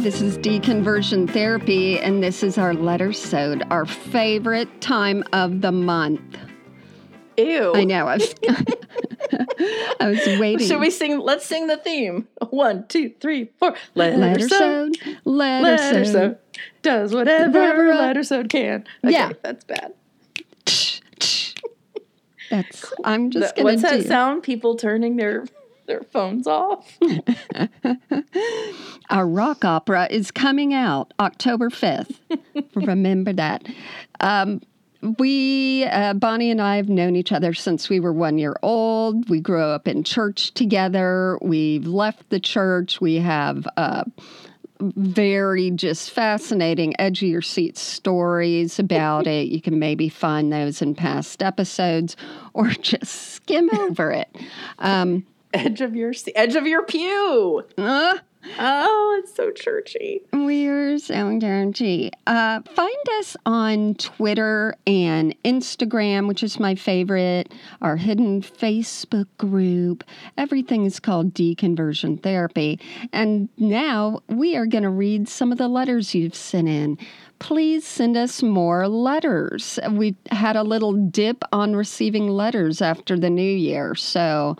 This is Deconversion Therapy, and this is our letter sewed, our favorite time of the month. Ew. I know. I was, I was waiting. Should we sing? Let's sing the theme. One, two, three, four. Letter, letter sode. sode? Letter, Letter sode. sode. Does whatever letter sode can. Okay, Yeah. That's bad. That's. I'm just Th- gonna What's that do. sound? People turning their their phones off. Our rock opera is coming out October 5th. Remember that. Um, we, uh, Bonnie and I, have known each other since we were one year old. We grew up in church together. We've left the church. We have uh, very just fascinating, edge of your seat stories about it. You can maybe find those in past episodes or just skim over it. Um, Edge of your edge of your pew. uh, Oh, it's so churchy. We're so churchy. Uh, find us on Twitter and Instagram, which is my favorite, our hidden Facebook group. Everything is called Deconversion Therapy. And now we are going to read some of the letters you've sent in. Please send us more letters. We had a little dip on receiving letters after the new year. So,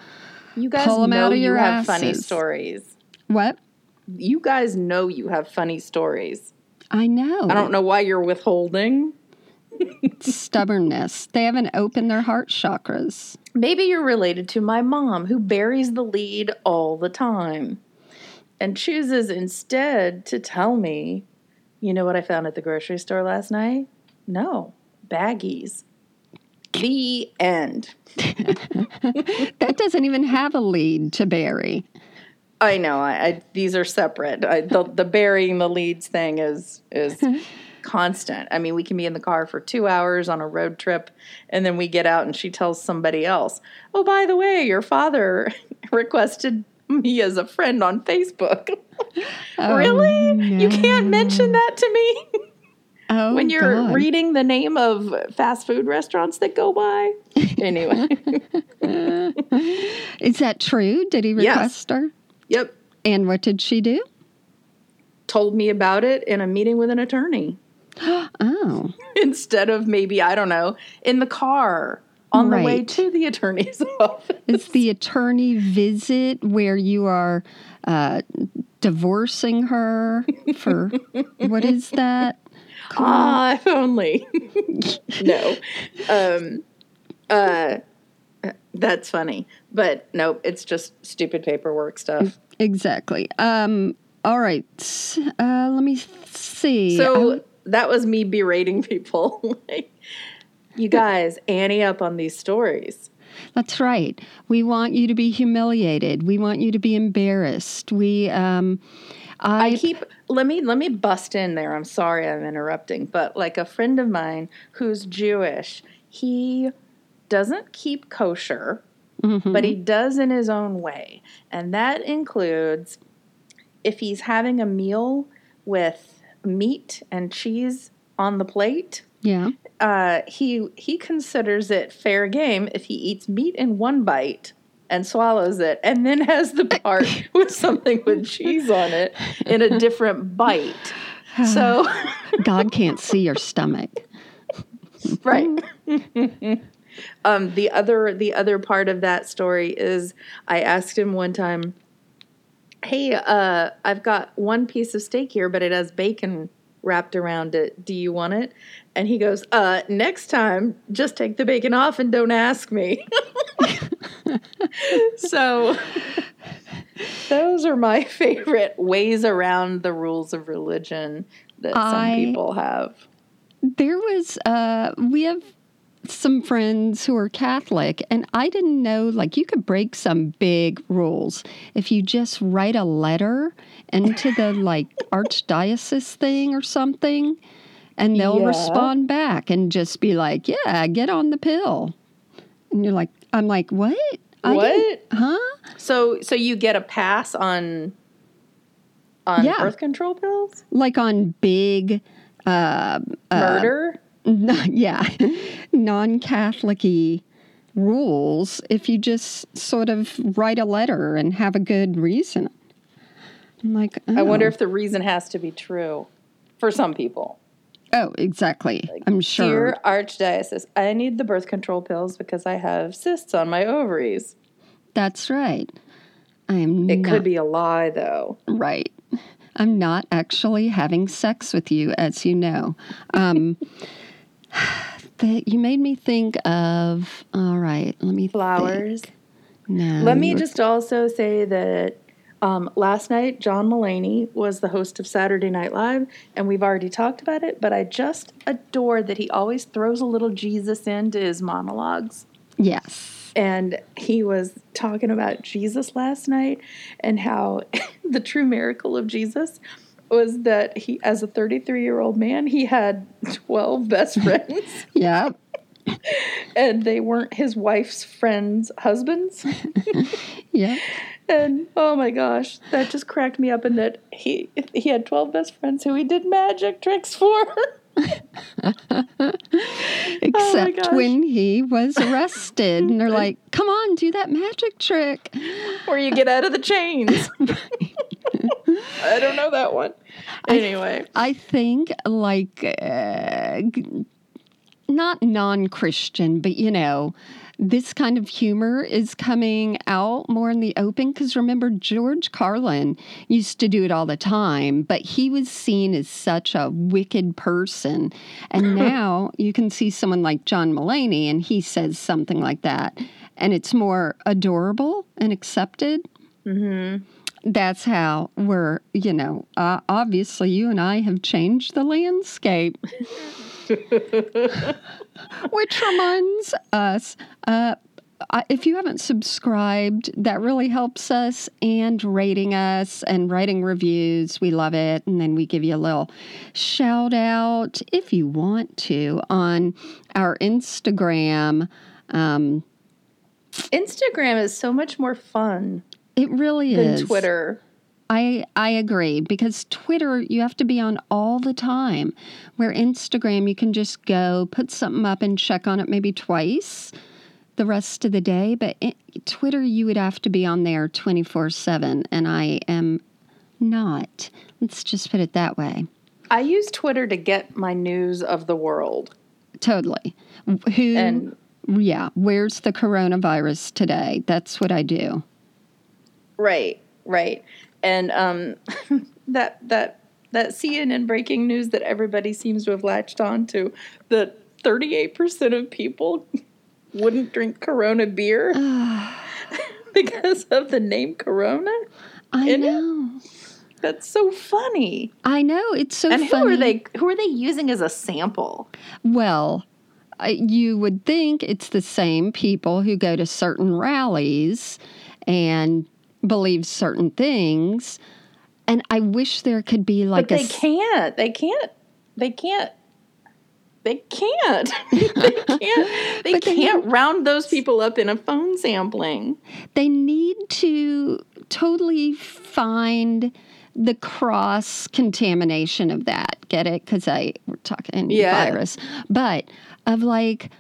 You guys Pull 'em know out of you your have funny stories. what? You guys know you have funny stories. I know. I don't know why you're withholding. stubbornness. They haven't opened their heart chakras. Maybe you're related to my mom who buries the lead all the time and chooses instead to tell me, you know what I found at the grocery store last night? No, baggies. The end. That doesn't even have a lead to bury. I know. I, I these are separate. I, the the burying the leads thing is is constant. I mean, we can be in the car for two hours on a road trip, and then we get out, and she tells somebody else, "Oh, by the way, your father requested me as a friend on Facebook." Oh, really? You can't mention that to me Oh, when you're God. reading the name of fast food restaurants that go by. Anyway, Is that true? Did he Yes. request her? yep. And what did she do? Told me about it in a meeting with an attorney. Oh, instead of maybe I don't know in the car on the way to the attorney's office. is the attorney visit where you are uh, divorcing her for what is that? Ah, if only. no, um, uh, that's funny, but nope, it's just stupid paperwork stuff. Exactly. Um, all right. Uh, let me see. So Um, that was me berating people. like, you guys, Annie up on these stories. That's right. We want you to be humiliated. We want you to be embarrassed. We, um, I, I keep let me let me bust in there. I'm sorry I'm interrupting, but like a friend of mine who's Jewish, he doesn't keep kosher, Mhm. but he does in his own way. And that includes if he's having a meal with meat and cheese on the plate, yeah. uh, he he considers it fair game if he eats meat in one bite and swallows it, and then has the part with something with cheese on it in a different bite. So, God can't see your stomach. right. um, the other the other part of that story is I asked him one time, "Hey, uh, I've got one piece of steak here, but it has bacon." wrapped around it do you want it and he goes uh next time just take the bacon off and don't ask me so those are my favorite ways around the rules of religion that some I- people have There was, uh, we have some friends who are Catholic, and I didn't know, like, you could break some big rules if you just write a letter into the, like, archdiocese thing or something, and they'll Yeah. respond back and just be like, yeah, get on the pill. And you're like, I'm like, what? I didn't- what Huh? so so you get a pass on on Yeah. birth control pills Like on big, uh, uh, murder yeah, non Catholic rules if you just sort of write a letter and have a good reason. I'm like, I wonder oh. if the reason has to be true for some people. Oh, exactly. I'm sure. Dear Archdiocese, I need the birth control pills because I have cysts on my ovaries. That's right. I am It not could be a lie, though. right. I'm not actually having sex with you, as you know. Um, that you made me think of. All right, let me think. Flowers. No, Let me just also say that um, last night, John Mulaney was the host of Saturday Night Live, and we've already talked about it, but I just adore that he always throws a little Jesus into his monologues. Yes. And he was talking about Jesus last night and how the true miracle of Jesus was that he, as a 33 year old man, he had 12 best friends yeah. and they weren't his wife's friends' husbands. Yep. And oh my gosh, that just cracked me up. And that he he had twelve best friends who he did magic tricks for. Except gosh. when he was arrested, and they're like, "Come on, do that magic trick." Where you get out of the chains. I don't know that one. Anyway, I think like uh, g- not non-Christian, but you know, this kind of humor is coming out more in the open because remember George Carlin used to do it all the time, but he was seen as such a wicked person. And now you can see someone like John Mulaney and he says something like that and it's more adorable and accepted that's how we're, you know, uh, obviously you and I have changed the landscape. Which reminds us, uh, if you haven't subscribed, that really helps us and rating us and writing reviews. We love it. And then we give you a little shout out if you want to on our Instagram. Um, Instagram is so much more fun it really than is. Twitter. I I agree because Twitter you have to be on all the time. Where Instagram you can just go put something up and check on it maybe twice the rest of the day, but it, Twitter you would have to be on there 24/7 and I am not. Let's just put it that way. I use Twitter to get my news of the world. Totally. Who And- yeah, where's the coronavirus today? That's what I do. Right, right. And um, that that that CNN breaking news that everybody seems to have latched on to that 38% of people wouldn't drink Corona beer because of the name Corona. I In it? know. That's so funny. I know. It's so And who funny. are they who are they using as a sample? Well, you would think it's the same people who go to certain rallies and believe certain things. And I wish there could be like But a they s- can't. They can't. They can't. They can't. they can't. They can't round those people up in a phone sampling. they need to totally find the cross contamination of that. Get it? Because I we're talking Yeah. virus, but of like.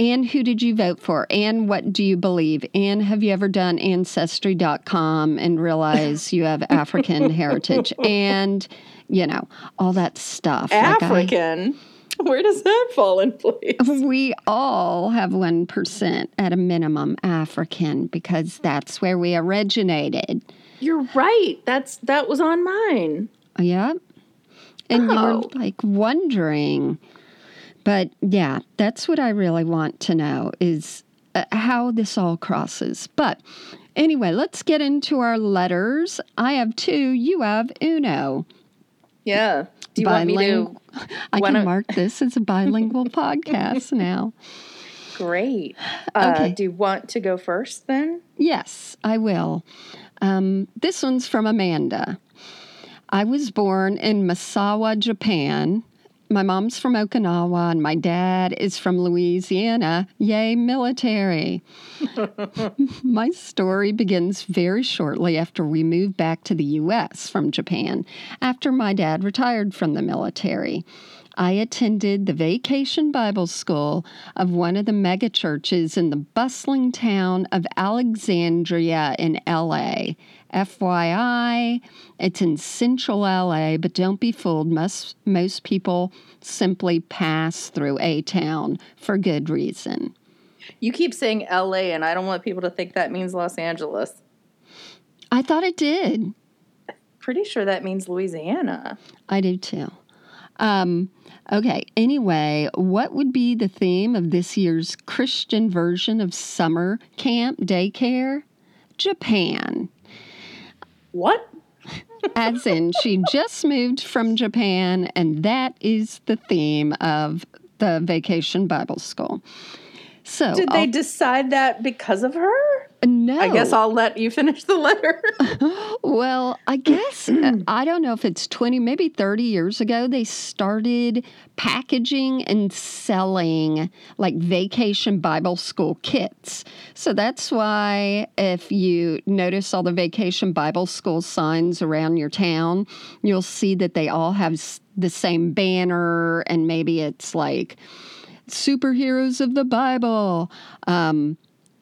And who did you vote for? And what do you believe? And have you ever done ancestry.com and realize you have African heritage? And, you know, all that stuff. Like, I- African. Where does that fall in place? we all have 1% at a minimum African because that's where we originated. You're right. That's that was on mine. Yeah. And Oh. you're like wondering. But yeah, that's what I really want to know is uh, how this all crosses. But anyway, let's get into our letters. I have two, you have uno. Yeah. Do you want me to? I can mark this as a bilingual podcast now. Great. Uh, Okay. Do you want to go first then? Yes, I will. Um, this one's from Amanda. I was born in Misawa, Japan. My mom's from Okinawa and my dad is from Louisiana. Yay, military. my story begins very shortly after we moved back to the U.S. from Japan, after my dad retired from the military. I attended the vacation Bible school of one of the megachurches in the bustling town of Alexandria in LA. FYI, it's in central LA, but don't be fooled. Most, most people simply pass through A Town for good reason. You keep saying LA, and I don't want people to think that means Los Angeles. I thought it did. Pretty sure that means Louisiana. I do too. Um, okay, anyway, what would be the theme of this year's Christian version of summer camp daycare? Japan. What? As in, she just moved from Japan, and that is the theme of the vacation Bible school. So, Did they I'll- decide that because of her? no. I guess I'll let you finish the letter. Well, I guess uh, I don't know if it's 20, maybe 30 years ago, they started packaging and selling like vacation Bible school kits. So that's why if you notice all the vacation Bible school signs around your town, you'll see that they all have the same banner and maybe it's like superheroes of the Bible. Um,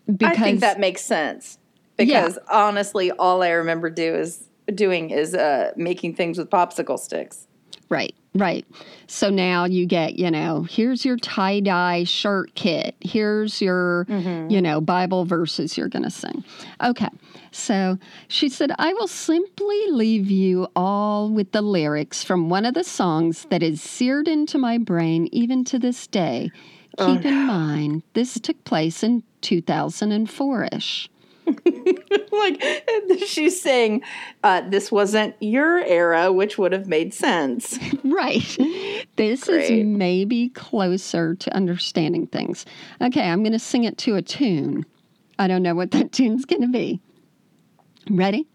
because I think that makes sense because honestly, all I remember do is doing is uh, making things with popsicle sticks. Right, right. So now you get, you know, here's your tie dye shirt kit. Here's your, mm-hmm. you know, Bible verses you're going to sing. Okay. So she said, I will simply leave you all with the lyrics from one of the songs that is seared into my brain even to this day. Keep in mind, this took place in 2004 ish. like she's saying, uh, this wasn't your era, which would have made sense. Right. This Great. is maybe closer to understanding things. Okay, I'm going to sing it to a tune. I don't know what that tune's going to be. Ready?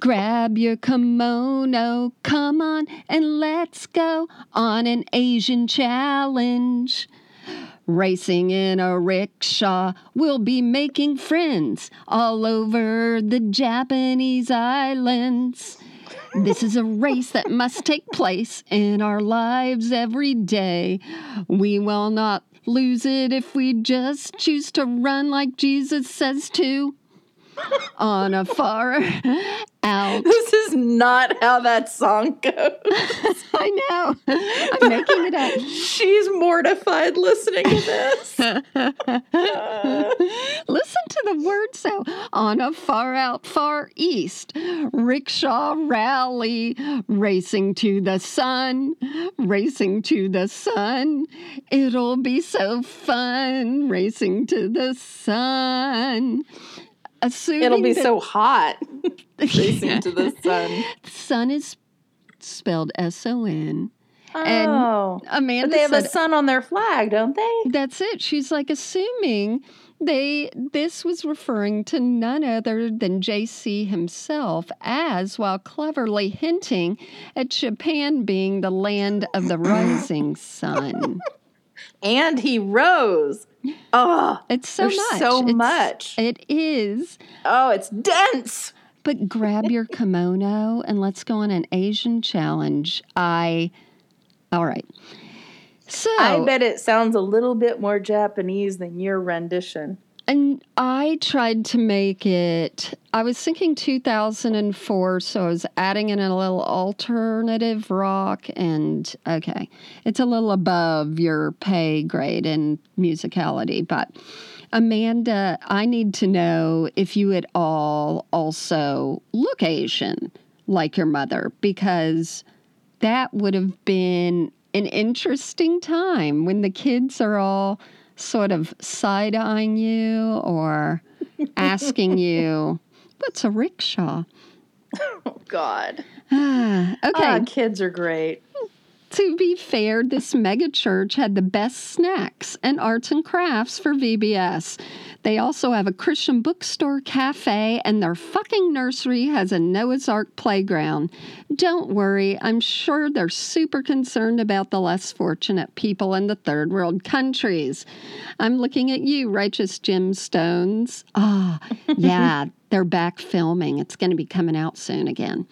Grab your kimono, come on, and let's go on an Asian challenge. Racing in a rickshaw, we'll be making friends all over the Japanese islands. This is a race that must take place in our lives every day. We will not lose it if we just choose to run like Jesus says to. On a far out. This is not how that song goes. I know. I'm making it up. She's mortified listening to this. Listen to the words though. On a far out, far east, rickshaw rally, racing to the sun, racing to the sun. It'll be so fun, racing to the sun. Assuming It'll be that- so hot racing to the sun. sun is spelled S O N. And Oh. Amanda But they have said, a sun on their flag, don't they? That's it. She's like assuming they this was referring to none other than JC himself as while cleverly hinting at Japan being the land of the rising sun. And he rose. Oh, It's so much. so It's- much. It is. oh, it's dense. But grab your kimono and let's go on an Asian challenge. I all right. So I bet it sounds a little bit more Japanese than your rendition. And I tried to make it, I was thinking 2004, so I was adding in a little alternative rock. And okay, it's a little above your pay grade in musicality. But Amanda, I need to know if you at all also look Asian like your mother, because that would have been an interesting time when the kids are all sort of side eyeing you or asking you, What's a rickshaw? Oh, God. Ah, okay. Ah, kids are great. To be fair, this mega church had the best snacks and arts and crafts for VBS. They also have a Christian bookstore cafe, and their fucking nursery has a Noah's Ark playground. Don't worry, I'm sure they're super concerned about the less fortunate people in the third world countries. I'm looking at you, Righteous Gemstones. Ah, yeah, they're back filming. It's going to be coming out soon again.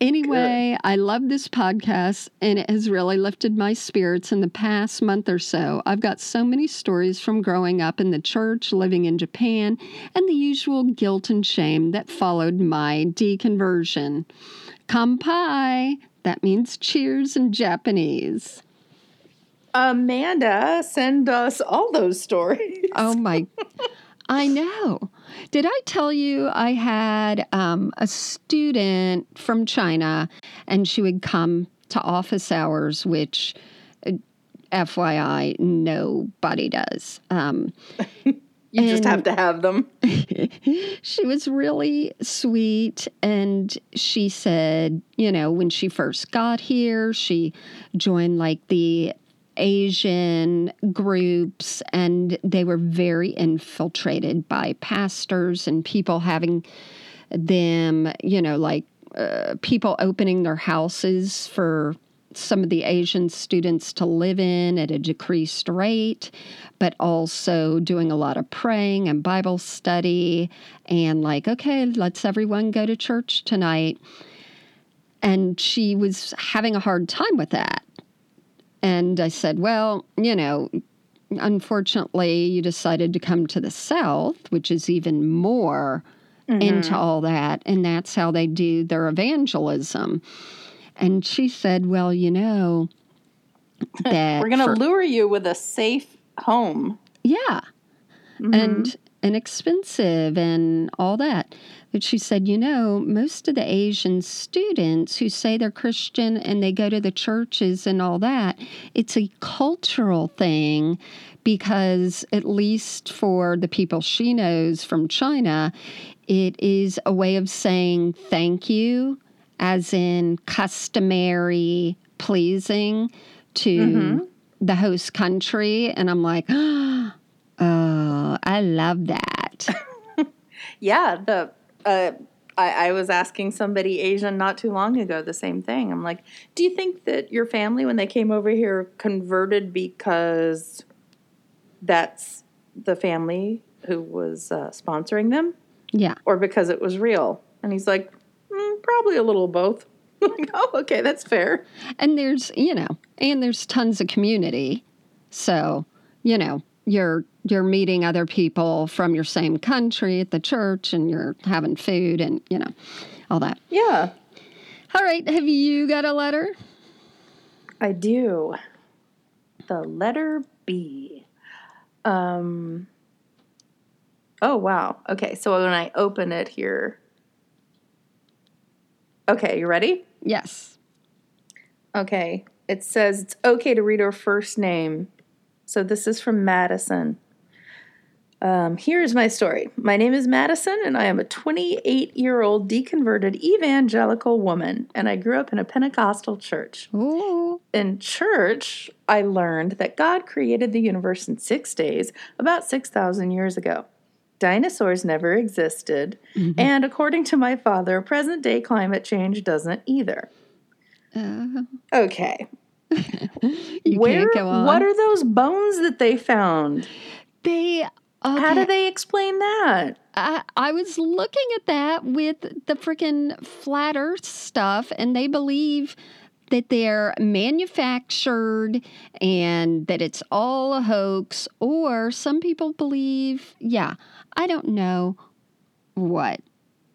Anyway, I love this podcast and it has really lifted my spirits in the past month or so. I've got so many stories from growing up in the church, living in Japan, and the usual guilt and shame that followed my deconversion. Kampai, that means cheers in Japanese. Amanda, send us all those stories. Oh my, I know. Did I tell you I had um, a student from China and she would come to office hours, which, uh, FYI, nobody does. Um, you just have to have them. she was really sweet. And she said, you know, when she first got here, she joined like the Asian groups, and they were very infiltrated by pastors and people having them, you know, like uh, people opening their houses for some of the Asian students to live in at a decreased rate, but also doing a lot of praying and Bible study and like, okay, let's everyone go to church tonight. And she was having a hard time with that. And I said, well, you know, unfortunately, you decided to come to the South, which is even more mm-hmm. into all that. And that's how they do their evangelism. And she said, well, you know, that we're going to lure you with a safe home. Yeah. Mm-hmm. And inexpensive and all that. But she said, you know, most of the Asian students who say they're Christian and they go to the churches and all that, it's a cultural thing because, at least for the people she knows from China, it is a way of saying thank you, as in customary pleasing to mm-hmm. the host country. And I'm like, oh, I love that. yeah, the uh, I, I, was asking somebody Asian not too long ago the same thing. I'm like, do you think that your family, when they came over here, converted because that's the family who was uh, sponsoring them? Yeah. Or because it was real? And he's like, mm, probably a little both. like, oh, okay, that's fair. And there's, you know, and there's tons of community. So, you know, you're you're meeting other people from your same country at the church and you're having food and you know all that. Yeah. All right. Have you got a letter? I do. The letter b. Um oh wow. Okay. So when i open it here. Okay. You ready? Yes. Okay. It says it's okay to read her first name so this is from Madison. Um, here's my story. My name is Madison, and I am a 28 year old deconverted evangelical woman, and I grew up in a Pentecostal church. Ooh. In church, I learned that God created the universe in six days about 6,000 years ago. Dinosaurs never existed, mm-hmm. and according to my father, present day climate change doesn't either. Uh, okay, Where? What are those bones that they found? They. Okay. How do they explain that? I, I was looking at that with the freaking flat Earth stuff, and they believe that they're manufactured and that it's all a hoax, or some people believe, yeah, I don't know what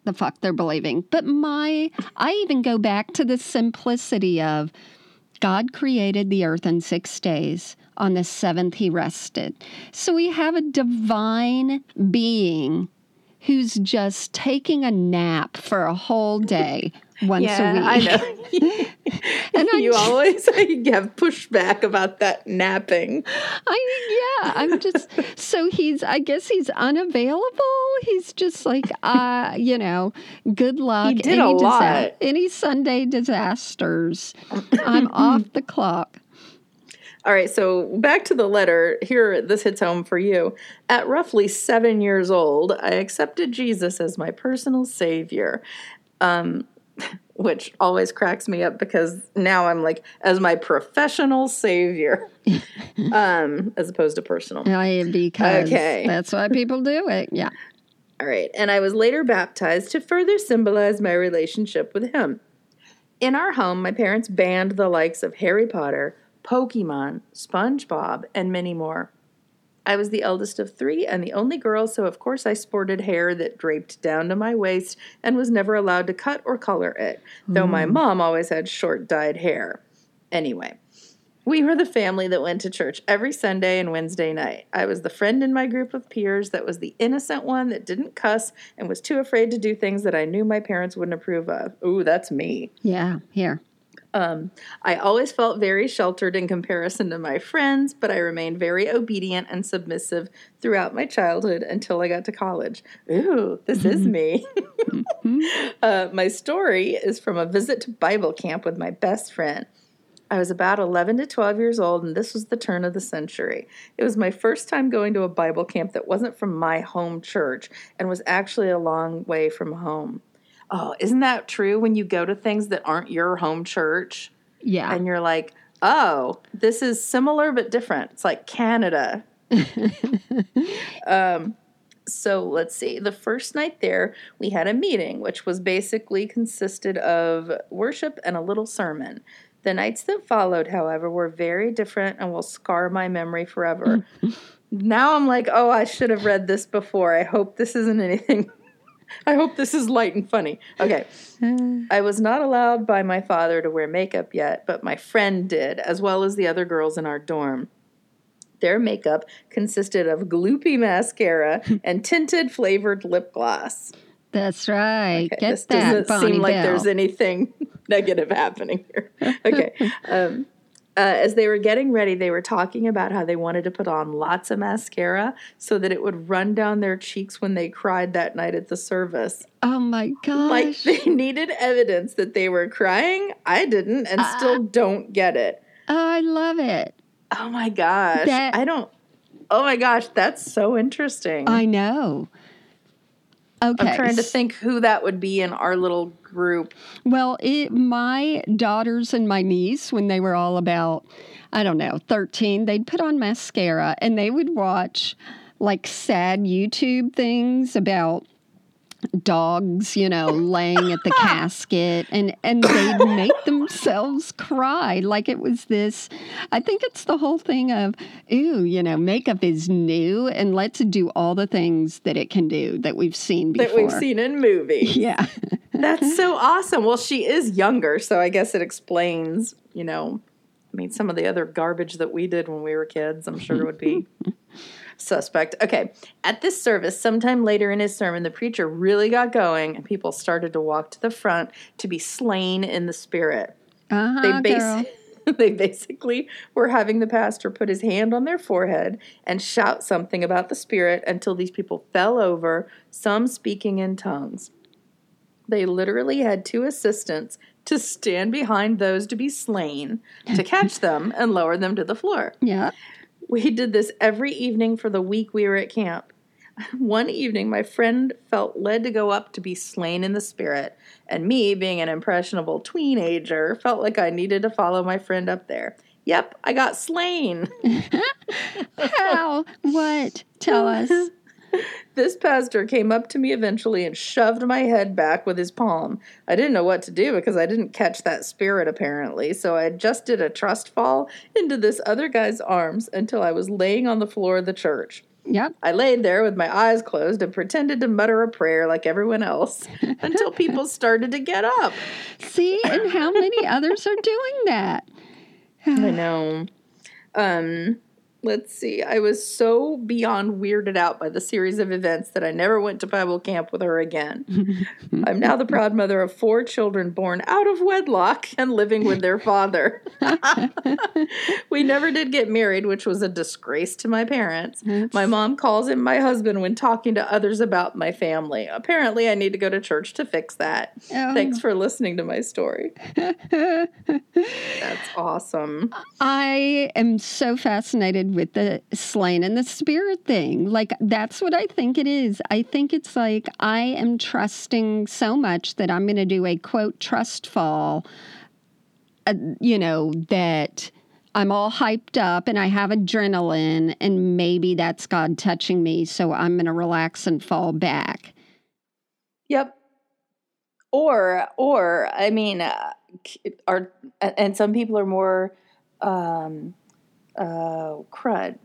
the fuck they're believing. But my, I even go back to the simplicity of God created the earth in six days. On the seventh, he rested. So we have a divine being who's just taking a nap for a whole day once yeah, a week. I know. and you always have pushback about that napping. I yeah, I'm just so he's I guess he's unavailable. He's just like uh, you know, good luck. He did any a lot. Disa- any Sunday disasters. I'm off the clock. All right, so back to the letter. Here, this hits home for you. At roughly seven years old, I accepted Jesus as my personal savior. Um, which always cracks me up because now I'm like as my professional savior, um, as opposed to personal. I, because okay. that's why people do it. Yeah. All right. And I was later baptized to further symbolize my relationship with him. In our home, my parents banned the likes of Harry Potter, Pokemon, SpongeBob, and many more. I was the eldest of three and the only girl, so of course I sported hair that draped down to my waist and was never allowed to cut or color it, though my hmm. mom always had short dyed hair. Anyway, we were the family that went to church every Sunday and Wednesday night. I was the friend in my group of peers that was the innocent one that didn't cuss and was too afraid to do things that I knew my parents wouldn't approve of. Ooh, that's me. Yeah, here. Um, I always felt very sheltered in comparison to my friends, but I remained very obedient and submissive throughout my childhood until I got to college. Ooh, this is me. uh, my story is from a visit to Bible camp with my best friend. I was about 11 to 12 years old, and this was the turn of the century. It was my first time going to a Bible camp that wasn't from my home church and was actually a long way from home. Oh, isn't that true when you go to things that aren't your home church? Yeah. and you're like, oh, this is similar but different. It's like Canada. um, so let's see. The first night there, we had a meeting, which was basically consisted of worship and a little sermon. The nights that followed, however, were very different and will scar my memory forever. now I'm like, oh, I should have read this before. I hope this isn't anything. I hope this is light and funny. Okay. I was not allowed by my father to wear makeup yet, but my friend did, as well as the other girls in our dorm. Their makeup consisted of gloopy mascara and tinted flavored lip gloss. That's right. Okay, Get this that, doesn't Bonnie seem like Bell. there's anything negative happening here. Okay. Um, uh, as they were getting ready, they were talking about how they wanted to put on lots of mascara so that it would run down their cheeks when they cried that night at the service. oh my gosh. Like they needed evidence that they were crying. I didn't and Uh, still don't get it. oh, I love it. Oh my gosh. That- I don't. Oh my gosh, that's so interesting. I know. Okay. I'm trying to think who that would be in our little group. Well, it, my daughters and my niece, when they were all about, I don't know, 13, they'd put on mascara and they would watch like sad YouTube things about dogs, you know, laying at the casket and and they'd make themselves cry like it was this I think it's the whole thing of ooh, you know, makeup is new and let's do all the things that it can do that we've seen before. That we've seen in movies. Yeah. That's so awesome. Well, she is younger, so I guess it explains, you know, I mean, some of the other garbage that we did when we were kids, I'm sure would be suspect. Okay. At this service, sometime later in his sermon, the preacher really got going and people started to walk to the front to be slain in the spirit. Uh-huh, They, girl. they basically were having the pastor put his hand on their forehead and shout something about the spirit until these people fell over, some speaking in tongues. They literally had two assistants to stand behind those to be slain, to catch them and lower them to the floor. Yeah. We did this every evening for the week we were at camp. One evening, my friend felt led to go up to be slain in the spirit, and me, being an impressionable teenager, felt like I needed to follow my friend up there. Yep, I got slain. How? what? Tell us. This pastor came up to me eventually and shoved my head back with his palm. I didn't know what to do because I didn't catch that spirit apparently, so I just did a trust fall into this other guy's arms until I was laying on the floor of the church. Yep. I laid there with my eyes closed and pretended to mutter a prayer like everyone else until people started to get up. See, and how many others are doing that? I know. Um, let's see. I was so beyond weirded out by the series of events that I never went to Bible camp with her again. I'm now the proud mother of four children born out of wedlock and living with their father. we never did get married, which was a disgrace to my parents. My mom calls him my husband when talking to others about my family. Apparently, I need to go to church to fix that. Oh. Thanks for listening to my story. That's awesome. I am so fascinated with the slain and the spirit thing. Like, that's what I think it is. I think it's like I am trusting so much that I'm going to do a quote trust fall, uh, you know, that. I'm all hyped up and I have adrenaline, and maybe that's God touching me. So I'm going to relax and fall back. Yep. Or, or I mean, uh, are, and some people are more, um, uh, crud.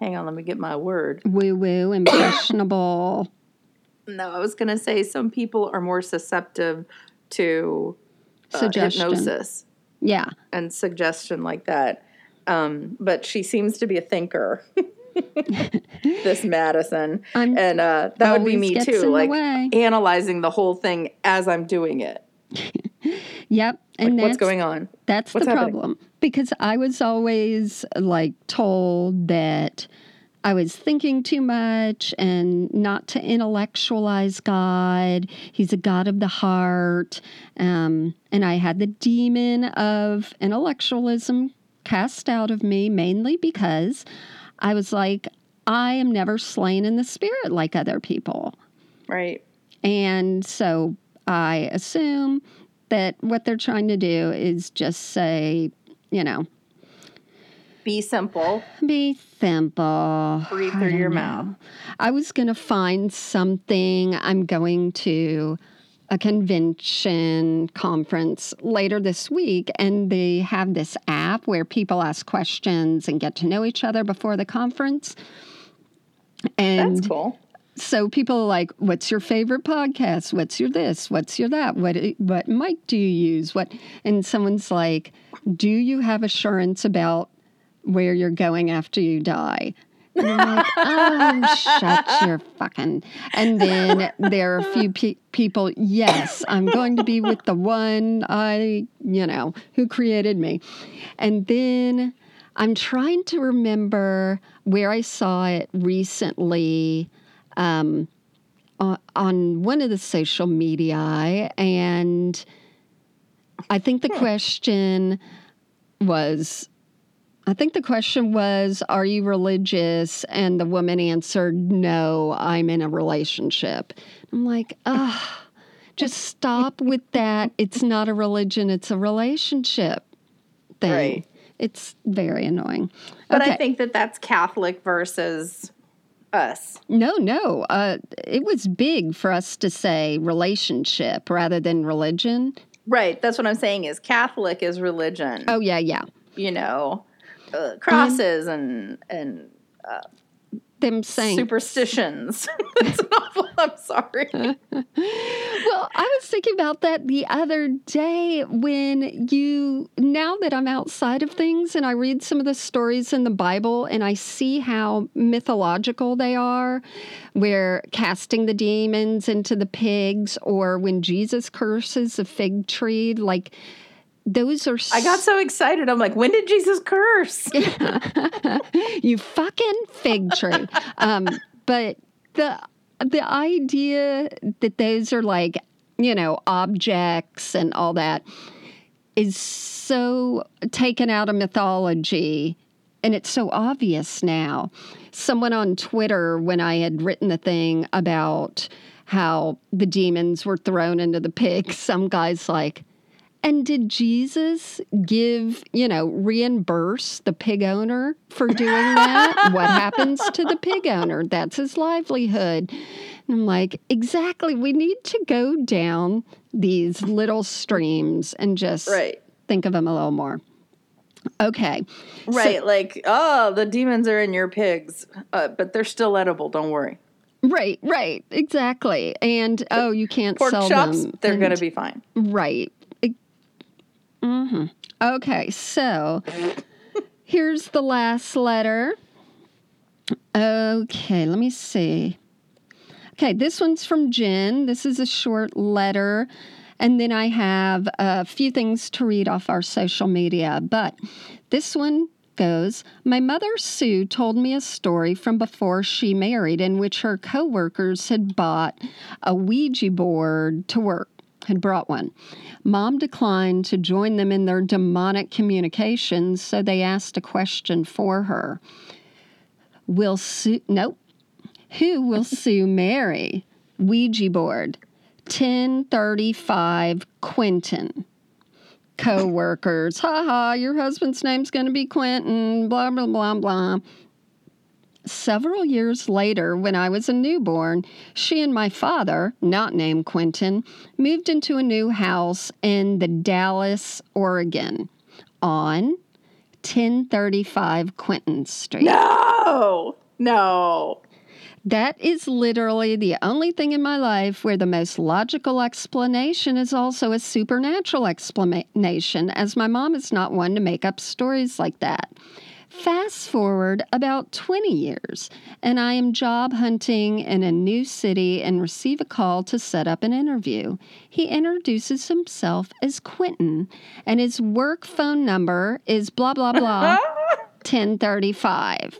Hang on, let me get my word. Woo woo, impressionable. No, I was going to say some people are more susceptible to uh, Suggestion. hypnosis yeah. and suggestion like that. Um, but she seems to be a thinker. this Madison, I'm- and uh, that would be me too, the like analyzing the whole thing as I'm doing it. Yep. And Like, what's going on? That's What's the happening? problem. Because I was always like told that I was thinking too much and not to intellectualize God. He's a God of the heart. Um, and I had the demon of intellectualism cast out of me mainly because I was like, I am never slain in the spirit like other people. Right. And so I assume that what they're trying to do is just say, you know, Be simple. be simple. Breathe through your know. mouth. I was going to find something. I'm going to a convention conference later this week, and they have this app where people ask questions and get to know each other before the conference. And That's cool. So people are like, "What's your favorite podcast? What's your this? What's your that? What what mic do you use? What?" And someone's like, "Do you have assurance about where you're going after you die?" And I'm like, "Oh, shut your fucking." And then there are a few pe- people. Yes, I'm going to be with the one I, you know, who created me, and then. I'm trying to remember where I saw it recently um, on, on one of the social media, and I think the question was. I think the question was, Are you religious? And the woman answered, No, I'm in a relationship. I'm like, Ah, just stop with that. It's not a religion, it's a relationship thing. Right. It's very annoying. But okay. I think that that's Catholic versus us. No, no. Uh, it was big for us to say relationship rather than religion. Right. That's what I'm saying is Catholic is religion. Oh, yeah, yeah. You know, uh, crosses and and Them saying. superstitions. That's awful. I'm sorry. well, I was thinking about that the other day when you, now that I'm outside of things and I read some of the stories in the Bible and I see how mythological they are, where casting the demons into the pigs or when Jesus curses a fig tree, like those are I got so excited. I'm like, when did Jesus curse? you fucking fig tree. Um, but the the idea that those are like you know objects and all that is so taken out of mythology and it's so obvious now someone on twitter when i had written the thing about how the demons were thrown into the pig some guy's like and did Jesus give, you know, reimburse the pig owner for doing that? what happens to the pig owner? That's his livelihood. And I'm like, exactly. We need to go down these little streams and just right. think of them a little more. Okay. Right. like, oh, the demons are in your pigs, uh, but they're still edible. Don't worry. Right, right. Exactly. And oh, you can't Pork sell chops, them. they're going to be fine. Right. Hmm Okay, so here's the last letter. Okay, let me see. Okay, this one's from Jen. This is a short letter. And then I have a few things to read off our social media. But this one goes My mother, Sue, told me a story from before she married in which her coworkers had bought a Ouija board to work, had brought one. Mom declined to join them in their demonic communications, so they asked a question for her. Will Sue, nope. Who will Sue Mary? Ouija board. 1035 Quentin. Co workers. Ha ha, your husband's name's going to be Quentin. Blah, blah, blah, blah. Several years later, when I was a newborn, she and my father, not named Quentin, moved into a new house in the Dallas, Oregon on 1035 Quentin Street. No, no. That is literally the only thing in my life where the most logical explanation is also a supernatural explanation, as my mom is not one to make up stories like that. Fast forward about 20 years, and I am job hunting in a new city and receive a call to set up an interview. He introduces himself as Quentin, and his work phone number is blah, blah, blah, 1035.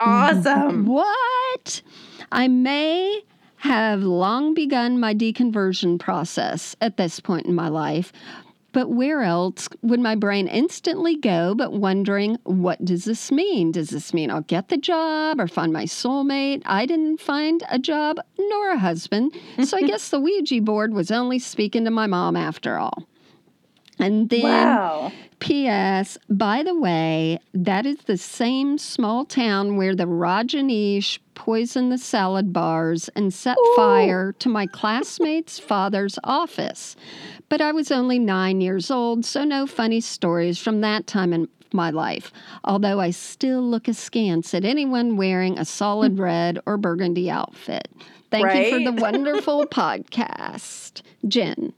Awesome. What? I may have long begun my deconversion process at this point in my life, but where else would my brain instantly go but wondering, what does this mean? Does this mean I'll get the job or find my soulmate? I didn't find a job nor a husband, so I guess the Ouija board was only speaking to my mom after all. And then, Wow. P.S. By the way, that is the same small town where the Rajneesh poisoned the salad bars and set fire to my classmate's father's office. But I was only nine years old, so no funny stories from that time in my life, although I still look askance at anyone wearing a solid red or burgundy outfit. Thank you for the wonderful podcast, Jen.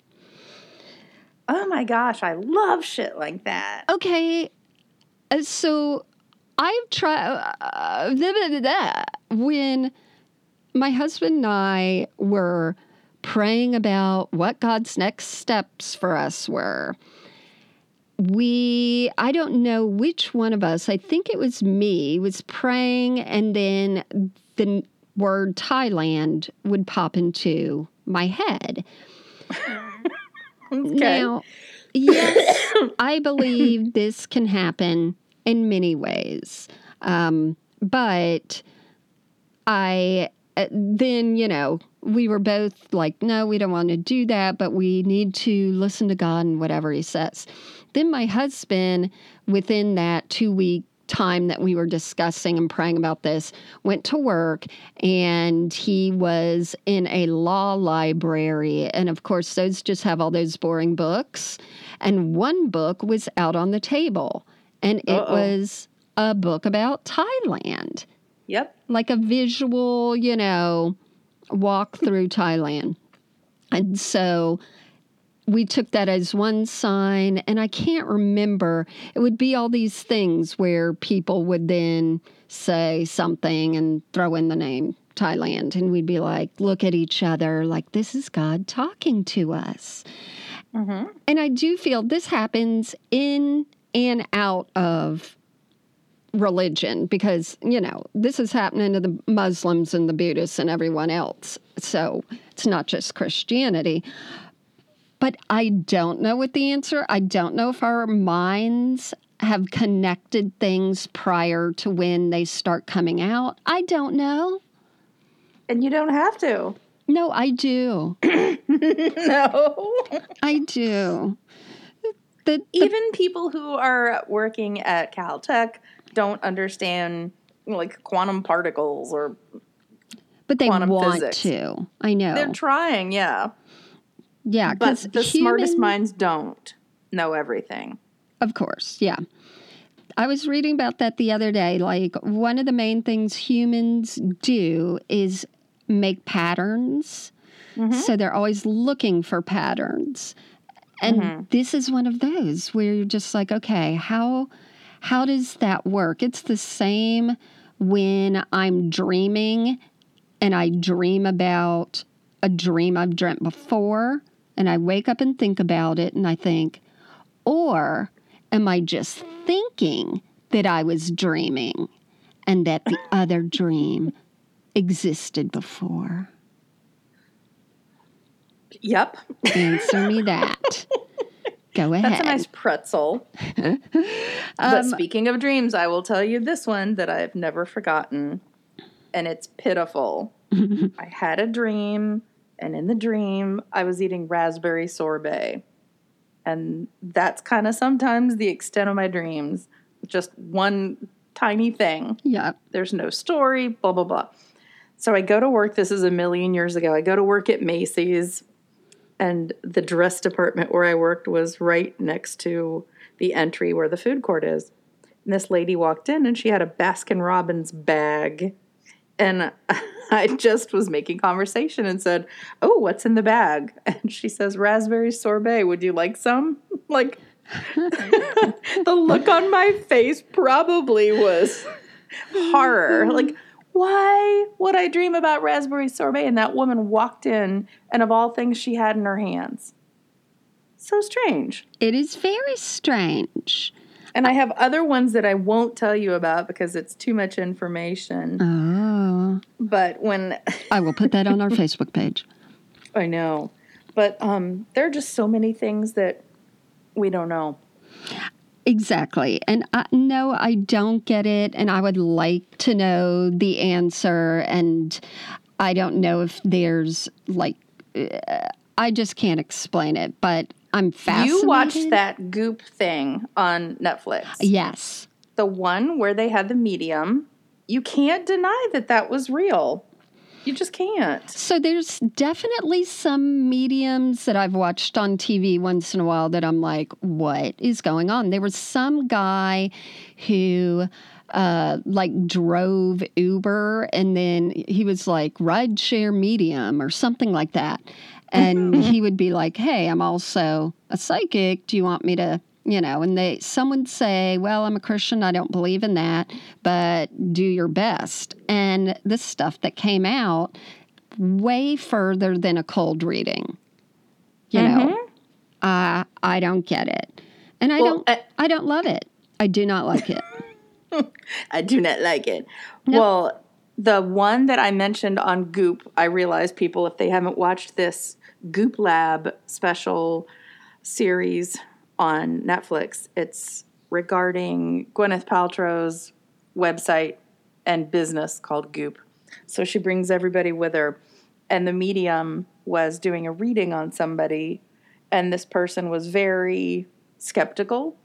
Oh my gosh, I love shit like that. Okay, uh, so I've tried uh, blah. when my husband and I were praying about what God's next steps for us were. We, I don't know which one of us, I think it was me, was praying, and then the word Thailand would pop into my head. Okay. Now, yes, I believe this can happen in many ways. Um, but I uh, then, you know, we were both like, no, we don't want to do that, but we need to listen to God and whatever He says. Then my husband, within that two week time that we were discussing and praying about this, went to work and he was in a law library. And of course, those just have all those boring books. And one book was out on the table, and it Uh-oh. was a book about Thailand Yep. like a visual, you know, walk through Thailand. And so we took that as one sign, and I can't remember. It would be all these things where people would then say something and throw in the name Thailand, and we'd be like, look at each other, like, this is God talking to us. Mm-hmm. And I do feel this happens in and out of religion because, you know, this is happening to the Muslims and the Buddhists and everyone else. So it's not just Christianity. But I don't know what the answer. I don't know if our minds have connected things prior to when they start coming out. I don't know. And you don't have to. No, I do. no. I do. The, the Even people who are working at Caltech don't understand like quantum particles or But they want physics. to. I know. they're trying, yeah. Yeah, But the smartest minds don't know everything. Of course, yeah. I was reading about that the other day. Like, one of the main things humans do is make patterns. Mm-hmm. So they're always looking for patterns. And mm-hmm. this is one of those where you're just like, okay, how how does that work? It's the same when I'm dreaming and I dream about a dream I've dreamt before and I wake up and think about it and I think, or am I just thinking that I was dreaming and that the other dream existed before? Yep. Answer me that. Go ahead. That's a nice pretzel. but um, speaking of dreams, I will tell you this one that I've never forgotten, and it's pitiful. I had a dream, and in the dream, I was eating raspberry sorbet. And that's kind of sometimes the extent of my dreams. Just one tiny thing. Yeah. There's no story, blah, blah, blah. So I go to work. This is a million years ago. I go to work at Macy's, and the dress department where I worked was right next to the entry where the food court is. And this lady walked in and she had a Baskin Robbins bag. And I just was making conversation and said, Oh, what's in the bag? And she says, Raspberry sorbet. Would you like some? Like, the look on my face probably was horror. Like, why would I dream about raspberry sorbet? And that woman walked in, and of all things, she had in her hands. So strange. It is very strange. And I have other ones that I won't tell you about because it's too much information. Oh. But when I will put that on our Facebook page. I know, but um, there are just so many things that we don't know. Exactly. And I, no, I don't get it. And I would like to know the answer. And I don't know if there's like, uh, I just can't explain it, but I'm fascinated. You watched that Goop thing on Netflix. Yes. The one where they had the medium. You can't deny that that was real. You just can't. So there's definitely some mediums that I've watched on TV once in a while that I'm like, what is going on? There was some guy who uh, like drove Uber and then he was like ride share medium or something like that. And he would be like, Hey, I'm also a psychic. Do you want me to you know and they some would say well i'm a christian i don't believe in that but do your best. And this stuff that came out way further than a cold reading you know? Uh, i don't get it. And i Well, don't I- I, don't love it. I do not like it. I do not like it. Well, the one that I mentioned on Goop, I realize people, if they haven't watched this Goop Lab special series on Netflix, it's regarding Gwyneth Paltrow's website and business called Goop. So she brings everybody with her. And the medium was doing a reading on somebody, and this person was very skeptical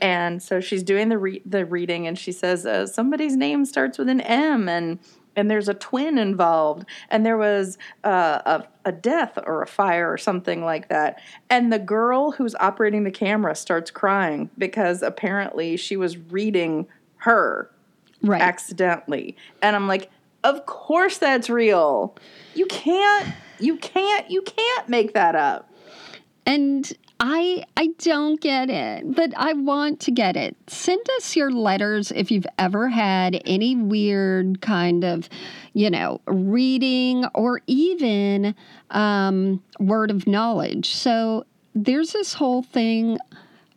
and so she's doing the re- the reading, and she says uh, somebody's name starts with an M, and and there's a twin involved, and there was uh, a a death or a fire or something like that. And the girl who's operating the camera starts crying because apparently she was reading her right accidentally, and I'm like, of course that's real. You can't, you can't, you can't make that up. And I I don't get it, but I want to get it. Send us your letters if you've ever had any weird kind of, you know, reading or even um, word of knowledge. So there's this whole thing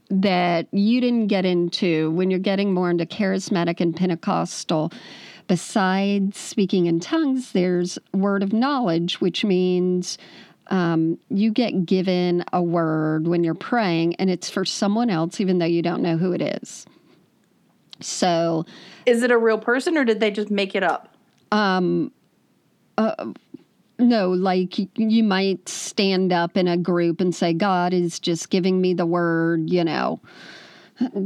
that you didn't get into when you're getting more into charismatic and Pentecostal. Besides speaking in tongues, there's word of knowledge, which means um, you get given a word when you're praying, and it's for someone else, even though you don't know who it is. So, Is it a real person or did they just make it up? Um, uh, no, like you might stand up in a group and say, God is just giving me the word, you know,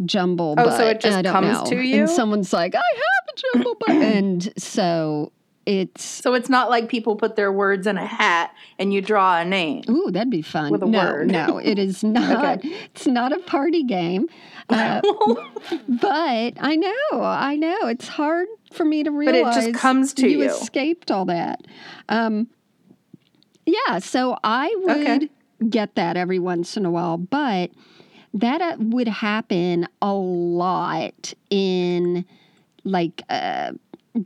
jumble. Oh, but so it just comes know. to you? And someone's like, I have a jumble and so it's, So it's not like people put their words in a hat and you draw a name. ooh, that'd be fun. With a no, word. no, it is not. Okay. It's not a party game. Uh, but I know, I know. It's hard for me to realize. But it just comes to you. escaped all that. Um, yeah, so I would Okay. get that every once in a while, but that uh, would happen a lot in like uh,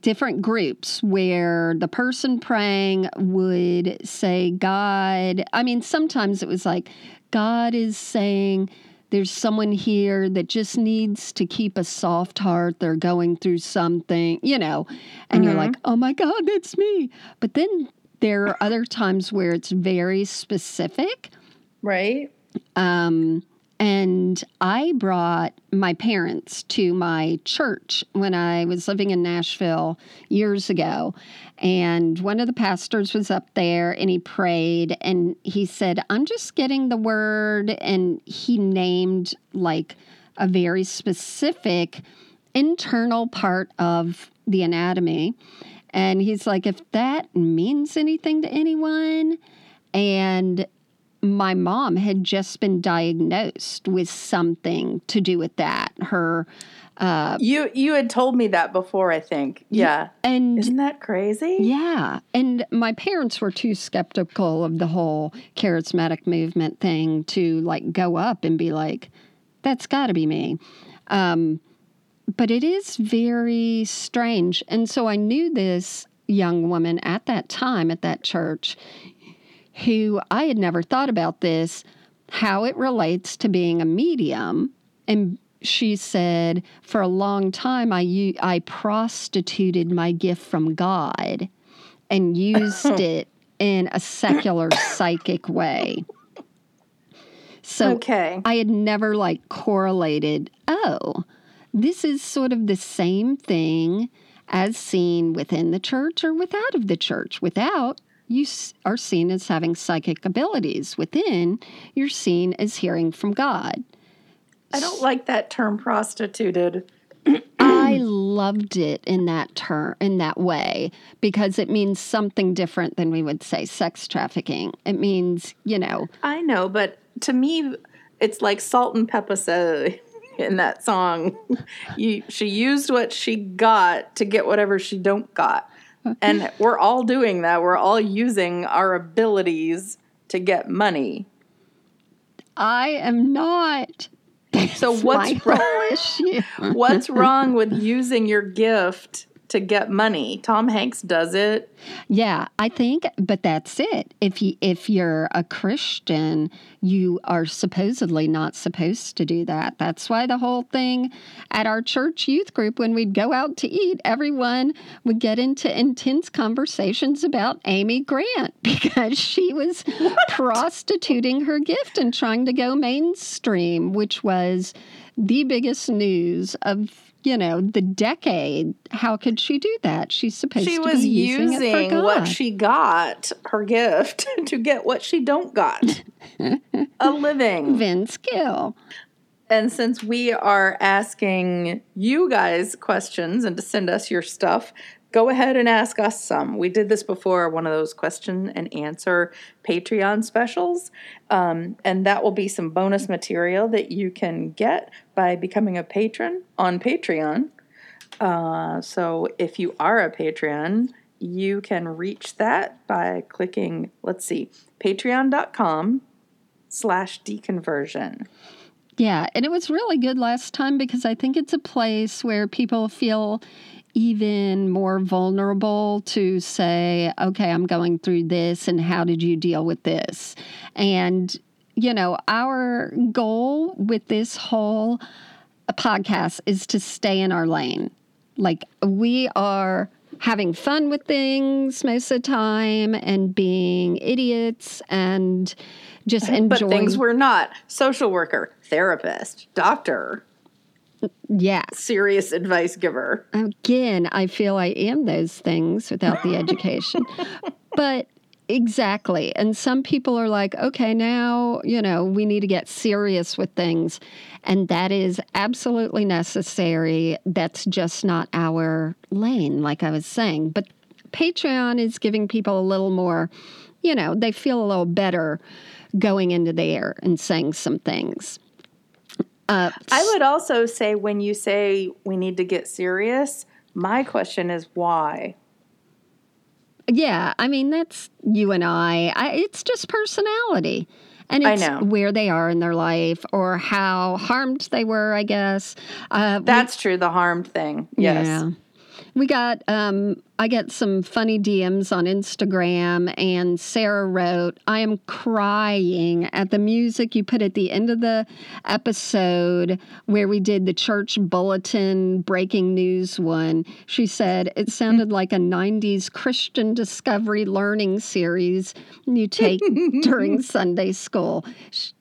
different groups where the person praying would say, God, I mean, sometimes it was like, God is saying, there's someone here that just needs to keep a soft heart. They're going through something, you know, and you're like, oh my God, that's me. But then there are other times where it's very specific. Right? Um, and I brought my parents to my church when I was living in Nashville years ago. And one of the pastors was up there and he prayed and he said, I'm just getting the word. And he named like a very specific internal part of the anatomy. And he's like, if that means anything to anyone, and my mom had just been diagnosed with something to do with that. Her uh, you you had told me that before, I think. Yeah. and Isn't that crazy? yeah, and my parents were too skeptical of the whole charismatic movement thing to like go up and be like, "That's got to be me." Um, but it is very strange, and so I knew this young woman at that time at that church who I had never thought about this, how it relates to being a medium. And she said, for a long time, I, I prostituted my gift from God and used it in a secular psychic way. So Okay. I had never like correlated, oh, this is sort of the same thing as seen within the church or without of the church. Without, you are seen as having psychic abilities. Within, you're seen as hearing from God. I don't like that term prostituted. I loved it in that term in that way because it means something different than we would say sex trafficking. It means, you know, I know, but to me, it's like Salt-N-Pepa said in that song. You, she used what she got to get whatever she don't got, and we're all doing that. We're all using our abilities to get money. I am not. So what's wrong? What's wrong with using your gift to get money? Tom Hanks does it. Yeah, I think, but that's it. If you if you're a Christian, you are supposedly not supposed to do that. That's why the whole thing at our church youth group, when we'd go out to eat, everyone would get into intense conversations about Amy Grant because she was prostituting her gift and trying to go mainstream, which was the biggest news of you know the decade. How could she do that? She's supposed She to was be using, using what she got, her gift, to get what she don't got. a living. Vince Gill. And since we are asking you guys questions and to send us your stuff, go ahead and ask us some. We did this before, one of those question and answer Patreon specials. Um, and that will be some bonus material that you can get by becoming a patron on Patreon. Uh, so if you are a Patreon, you can reach that by clicking, let's see, patreon.com slash deconversion. Yeah, and it was really good last time because I think it's a place where people feel even more vulnerable to say, okay, I'm going through this, and how did you deal with this? And, you know, our goal with this whole podcast is to stay in our lane. Like, we are having fun with things most of the time and being idiots and just enjoying. But things we're not social worker, therapist, doctor, yeah. serious advice giver. Again, I feel I am those things without the education. but exactly. And some people are like, okay, now, you know, we need to get serious with things. And that is absolutely necessary. That's just not our lane, like I was saying. But Patreon is giving people a little more, you know, they feel a little better going into there and saying some things. Uh, I would also say when you say we need to get serious, my question is why? Yeah, I mean that's you and I. I it's just personality. And it's where they are in their life or how harmed they were, I guess. Uh, we- That's true, the harmed thing. Yes. Yeah. We got, um, I get some funny DMs on Instagram, and Sarah wrote, I am crying at the music you put at the end of the episode where we did the church bulletin breaking news one. She said, It sounded like a 90s Christian discovery learning series you take during Sunday school.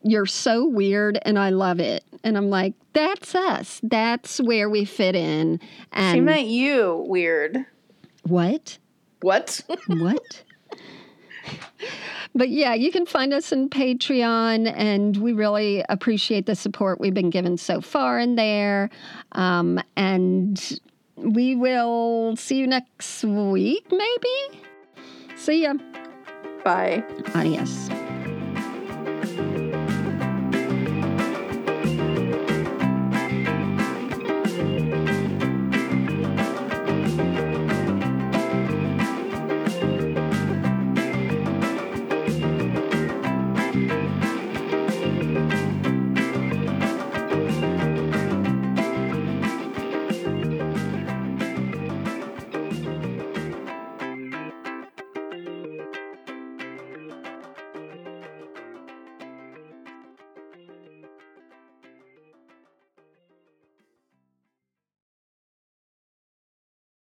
You're so weird, and I love it. And I'm like, That's us. That's where we fit in. And She meant you weird. What? What? What? but yeah, you can find us in Patreon, and we really appreciate the support we've been given so far in there. Um, and we will see you next week, maybe. See ya. Bye. Adios.